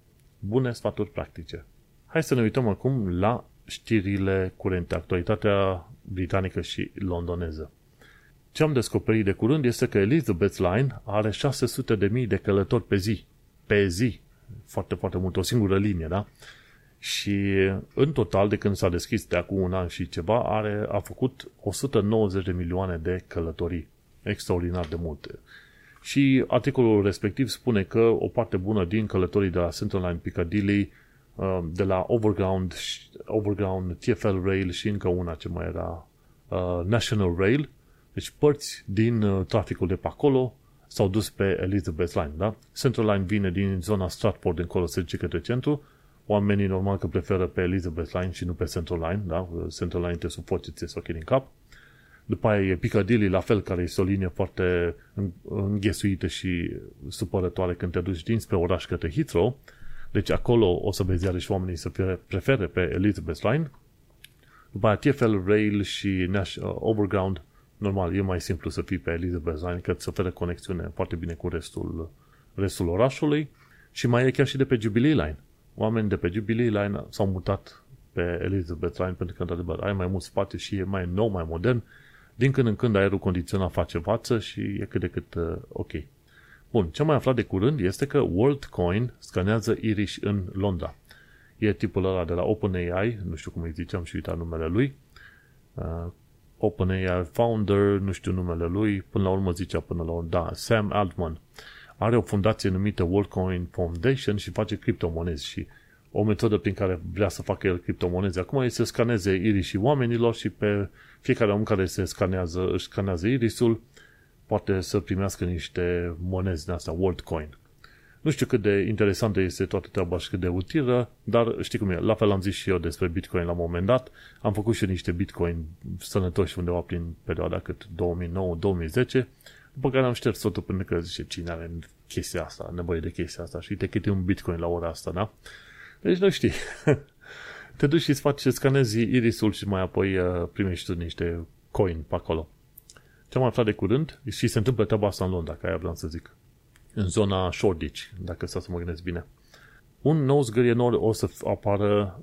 bune sfaturi practice. Hai să ne uităm acum la știrile curente, actualitatea britanică și londoneză. Ce am descoperit de curând este că Elizabeth Line are 600.000 de călători pe zi. Pe zi. Foarte, foarte mult. O singură linie, da? Și în total, de când s-a deschis de acum un an și ceva, are, a făcut 190 de milioane de călătorii. Extraordinar de multe. Și articolul respectiv spune că o parte bună din călătorii de la Central Line Piccadilly, uh, de la Overground, Overground TFL Rail și încă una ce mai era uh, National Rail, deci părți din uh, traficul de pe acolo s-au dus pe Elizabeth Line, da? Central Line vine din zona Stratford încolo, se duce către centru, Oamenii normal că preferă pe Elizabeth Line și nu pe Central Line, da? Central Line te sufoce, ți ochii din cap. După aia e Piccadilly, la fel, care este o linie foarte înghesuită și supărătoare când te duci dinspre oraș către Heathrow. Deci acolo o să vezi iarăși oamenii să prefere pe Elizabeth Line. După aia TFL Rail și Nash, uh, Overground, normal, e mai simplu să fii pe Elizabeth Line, că îți oferă conexiune foarte bine cu restul, restul orașului. Și mai e chiar și de pe Jubilee Line. Oameni de pe Jubilee Line s-au mutat pe Elizabeth Line pentru că, într-adevăr, ai mai mult spațiu și e mai nou, mai modern din când în când aerul condiționat face față și e cât de cât uh, ok. Bun, ce am mai aflat de curând este că WorldCoin scanează Irish în Londra. E tipul ăla de la OpenAI, nu știu cum îi ziceam și uitat numele lui. Uh, OpenAI founder, nu știu numele lui, până la urmă zicea până la urmă, da, Sam Altman. Are o fundație numită WorldCoin Foundation și face criptomonezi și o metodă prin care vrea să facă el criptomonezi acum este să scaneze irișii oamenilor și pe fiecare om care se scanează, își scanează irisul poate să primească niște monezi din asta, WorldCoin. Nu știu cât de interesantă este toată treaba și cât de utilă, dar știi cum e, la fel am zis și eu despre Bitcoin la un moment dat. Am făcut și niște Bitcoin sănătoși undeva prin perioada cât 2009-2010, după care am șters totul pentru că zice cine are chestia asta, nevoie de chestia asta și te câte un Bitcoin la ora asta, da? Deci nu știi. Te duci și îți faci, scanezi irisul și mai apoi uh, primești tu niște coin pe acolo. Ce am aflat de curând și se întâmplă treaba asta în Londra, ca aia vreau să zic. În zona Shoreditch, dacă să mă gândesc bine. Un nou zgârienor o să apară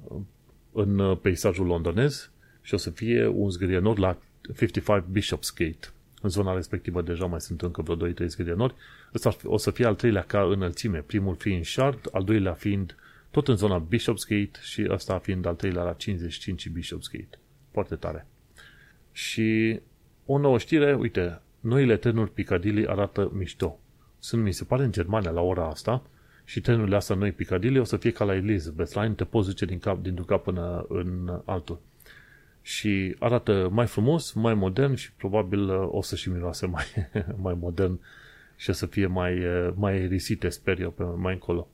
în uh, peisajul londonez și o să fie un zgârienor la 55 Bishopsgate. În zona respectivă deja mai sunt încă vreo 2-3 zgârienori. Ăsta o să fie al treilea ca înălțime, primul fiind Shard, al doilea fiind tot în zona Bishopsgate și asta fiind al treilea la 55 Bishopsgate. Foarte tare. Și o nouă știre, uite, noile trenuri Piccadilly arată mișto. Sunt, mi se pare, în Germania la ora asta și trenurile astea noi Piccadilly o să fie ca la Elizabeth Line, te poți duce din cap, dintr-un cap până în altul. Și arată mai frumos, mai modern și probabil o să și miroase mai, mai modern și o să fie mai, mai risite, sper eu, pe mai încolo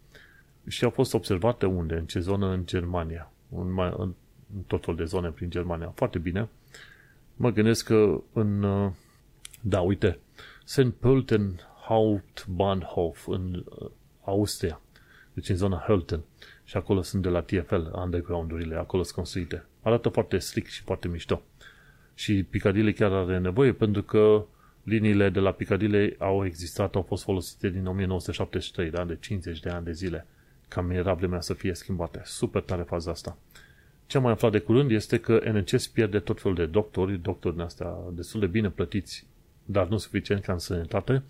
și au fost observate unde? În ce zonă? În Germania. În, mai, în, în tot fel de zone prin Germania. Foarte bine. Mă gândesc că în... Uh, da, uite. St. Pölten Hauptbahnhof în uh, Austria. Deci în zona Hölten. Și acolo sunt de la TFL, underground-urile, acolo sunt construite. Arată foarte strict și foarte mișto. Și Piccadilly chiar are nevoie pentru că liniile de la Piccadilly au existat, au fost folosite din 1973, da? de 50 de ani de zile cam era vremea să fie schimbate. Super tare faza asta. Ce am mai aflat de curând este că NHS pierde tot felul de doctori, doctori din astea destul de bine plătiți, dar nu suficient ca în sănătate,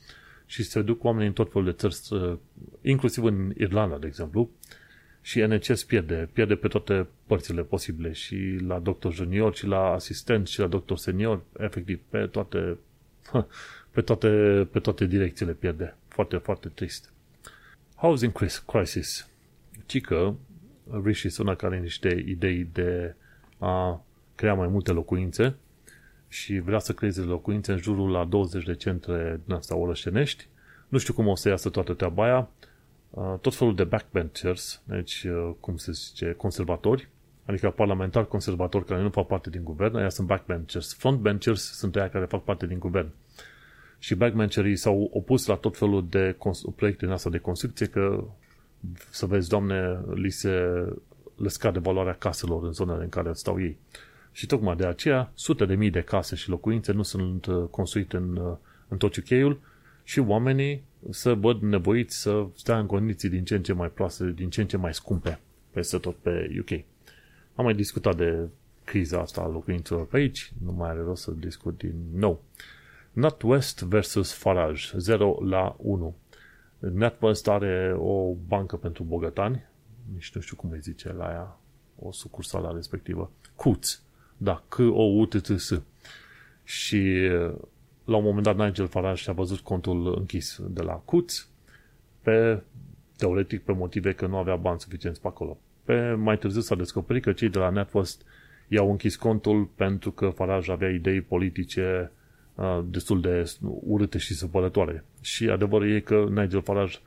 și se duc oamenii în tot felul de țări, inclusiv în Irlanda, de exemplu, și NHS pierde, pierde pe toate părțile posibile, și la doctor junior, și la asistent, și la doctor senior, efectiv, pe toate, pe toate, pe toate direcțiile pierde. Foarte, foarte trist. Housing crisis ci că Rishi Sunak are niște idei de a crea mai multe locuințe și vrea să creeze locuințe în jurul la 20 de centre din asta orășenești. Nu știu cum o să iasă toată treaba aia. Tot felul de backbenchers, deci, cum se zice, conservatori, adică parlamentari conservatori care nu fac parte din guvern, aia sunt backbenchers. Frontbenchers sunt aia care fac parte din guvern. Și backbencherii s-au opus la tot felul de proiecte din asta de construcție că să vezi, Doamne, li se le scade valoarea caselor în zonele în care stau ei. Și tocmai de aceea, sute de mii de case și locuințe nu sunt uh, construite în, uh, în tot UK-ul și oamenii să văd nevoiți să stea în condiții din ce în ce mai proaste, din ce în ce mai scumpe peste tot pe UK. Am mai discutat de criza asta a locuințelor pe aici, nu mai are rost să discut din nou. NatWest versus Farage, 0 la 1. NetWest are o bancă pentru bogătani, nici nu știu cum îi zice la ea, o sucursală respectivă. CUTS, da, c o u t t s Și la un moment dat Nigel Farage și-a văzut contul închis de la CUTS pe, teoretic, pe motive că nu avea bani suficienți pe acolo. Pe mai târziu s-a descoperit că cei de la NetWest i-au închis contul pentru că Farage avea idei politice destul de urâte și supărătoare. Și adevărul e că Nigel Farage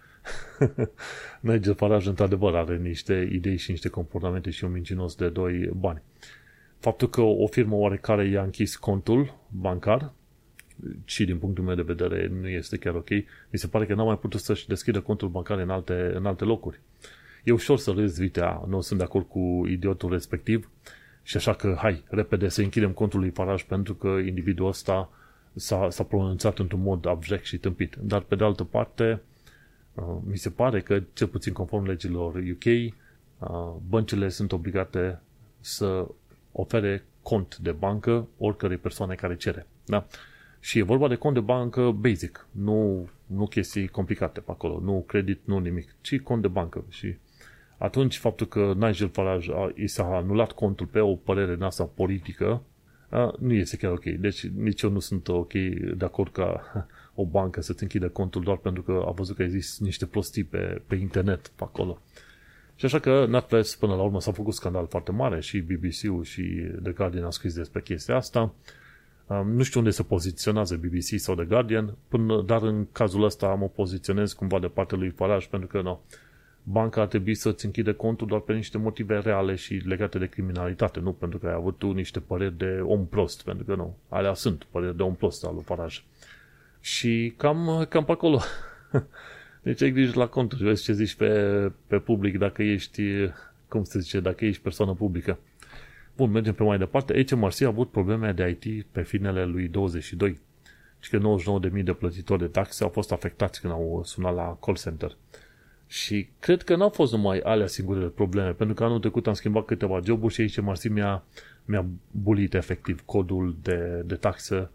Nigel Farage într-adevăr are niște idei și niște comportamente și un mincinos de doi bani. Faptul că o firmă oarecare i-a închis contul bancar și din punctul meu de vedere nu este chiar ok. Mi se pare că n-a mai putut să-și deschidă contul bancar în alte, în alte locuri. E ușor să râzi, uite, nu sunt de acord cu idiotul respectiv și așa că, hai, repede să închidem contul lui Farage pentru că individul ăsta s-a, s-a pronunțat într-un mod abject și tâmpit. Dar, pe de altă parte, uh, mi se pare că, cel puțin conform legilor UK, uh, băncile sunt obligate să ofere cont de bancă oricărei persoane care cere. Da? Și e vorba de cont de bancă basic, nu, nu chestii complicate pe acolo, nu credit, nu nimic, ci cont de bancă. Și atunci faptul că Nigel Farage a, i s-a anulat contul pe o părere în asta politică, a, nu este chiar ok. Deci nici eu nu sunt ok de acord ca o bancă să-ți închidă contul doar pentru că a văzut că există niște prostii pe, pe internet pe acolo. Și așa că Netflix până la urmă s-a făcut scandal foarte mare și BBC-ul și The Guardian a scris despre chestia asta. Nu știu unde se poziționează BBC sau The Guardian, până, dar în cazul ăsta mă poziționez cumva de partea lui Farage pentru că nu, banca ar trebui să-ți închide contul doar pe niște motive reale și legate de criminalitate, nu pentru că ai avut tu niște păreri de om prost, pentru că nu, alea sunt păreri de om prost al lui Farage. Și cam, cam pe acolo. Deci ai grijă la conturi, vezi ce zici pe, pe public dacă ești, cum se zice, dacă ești persoană publică. Bun, mergem pe mai departe. HMRC a avut probleme de IT pe finele lui 22 și că 99.000 de plătitori de taxe au fost afectați când au sunat la call center. Și cred că n-au fost numai alea singurele probleme, pentru că anul trecut am schimbat câteva joburi și aici HMRC mi-a, mi-a bulit efectiv codul de, de taxă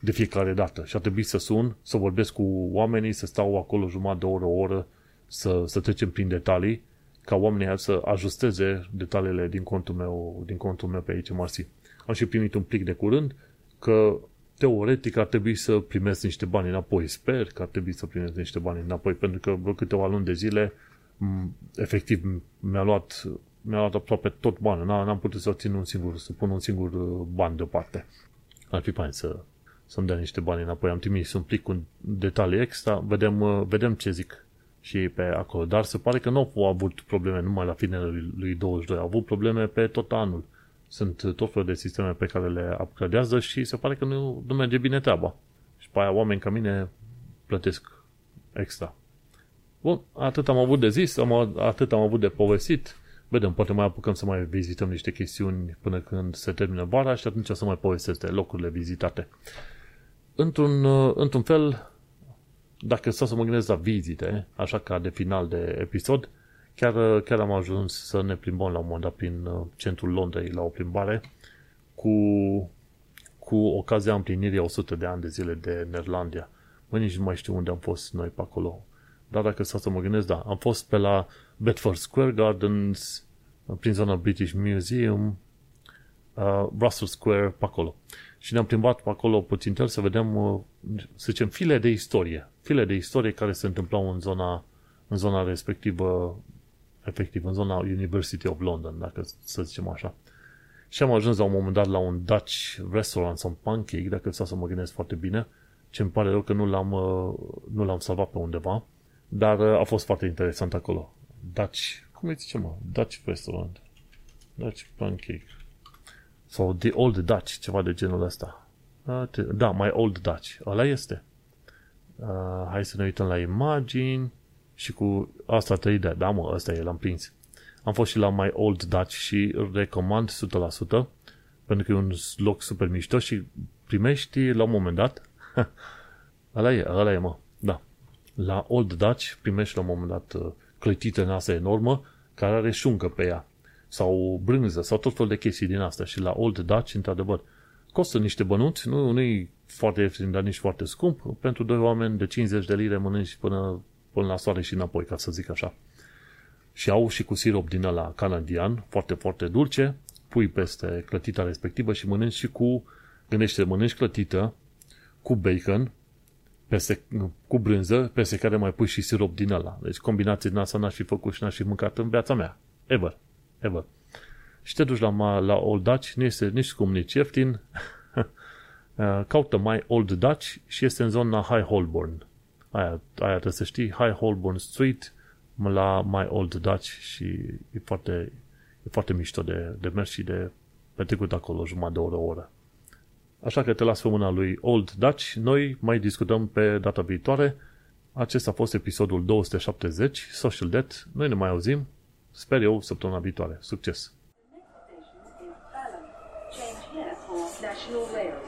de fiecare dată. Și a trebuit să sun, să vorbesc cu oamenii, să stau acolo jumătate de oră, o oră, să, să trecem prin detalii, ca oamenii să ajusteze detaliile din contul meu, din contul meu pe aici Marsi. Am și primit un plic de curând că teoretic ar trebui să primesc niște bani înapoi. Sper că ar trebui să primesc niște bani înapoi, pentru că vreo câteva luni de zile efectiv mi-a luat, mi-a luat aproape tot banii. N-am putut să țin un singur, să pun un singur uh, ban deoparte. Ar fi fain să, să-mi dea niște bani înapoi. Am trimis un plic cu detalii extra, vedem, uh, vedem ce zic și pe acolo. Dar se pare că nu au avut probleme numai la finele lui 22, au avut probleme pe tot anul. Sunt tot felul de sisteme pe care le upgradează și se pare că nu, nu merge bine treaba. Și pe aia oameni ca mine plătesc extra. Bun, atât am avut de zis, am, atât am avut de povestit. Vedem, poate mai apucăm să mai vizităm niște chestiuni până când se termină vara și atunci o să mai povestesc de locurile vizitate într-un, uh, într-un fel, dacă stau să mă gândesc la vizite, așa ca de final de episod, chiar, uh, chiar am ajuns să ne plimbăm la un moment dat prin uh, centrul Londrei la o plimbare cu, cu ocazia împlinirii 100 de ani de zile de Nerlandia. Mă, nici nu mai știu unde am fost noi pe acolo. Dar dacă stau să mă gândesc, da, am fost pe la Bedford Square Gardens, prin zona British Museum, uh, Russell Square, pe acolo. Și ne-am plimbat pe acolo puțin tel să vedem, uh, să zicem, file de istorie. File de istorie care se întâmplau în zona, în zona respectivă, efectiv, în zona University of London, dacă să zicem așa. Și am ajuns la un moment dat la un Dutch restaurant sau pancake, dacă să mă gândesc foarte bine, ce îmi pare rău că nu l-am, uh, nu l-am salvat pe undeva, dar uh, a fost foarte interesant acolo. Dutch, cum îi zice mă? Dutch restaurant. Dutch pancake. Sau The Old Dutch, ceva de genul ăsta. Da, My Old Dutch. Ăla este. Uh, hai să ne uităm la imagini și cu asta 3D. Da, mă, ăsta e, l-am prins. Am fost și la My Old Dutch și recomand 100% pentru că e un loc super mișto și primești la un moment dat ăla e, ăla e, mă. Da. La Old Dutch primești la un moment dat uh, clătită în asta enormă care are șuncă pe ea sau brânză sau tot felul de chestii din asta și la Old Dutch, într-adevăr, costă niște bănuți, nu, nu e foarte ieftin, dar nici foarte scump. Pentru doi oameni de 50 de lire mănânci până, până la soare și înapoi, ca să zic așa. Și au și cu sirop din ăla canadian, foarte, foarte dulce, pui peste clătita respectivă și mănânci și cu, gândește, mănânci clătită cu bacon, peste, cu brânză, peste care mai pui și sirop din ăla. Deci combinații din asta n-aș fi făcut și n-aș fi mâncat în viața mea. Ever ever. Și te duci la, la Old Dutch, nu este nici scump, nici ieftin. Uh, caută mai Old Dutch și este în zona High Holborn. Aia, aia trebuie să știi, High Holborn Street, la My Old Dutch și e foarte, e foarte mișto de, de mers și de petrecut acolo jumătate de oră, o oră. Așa că te las pe mâna lui Old Dutch. Noi mai discutăm pe data viitoare. Acesta a fost episodul 270, Social Debt. Noi ne mai auzim. Sper eu săptămâna viitoare. Succes! Change here for National Rail Services.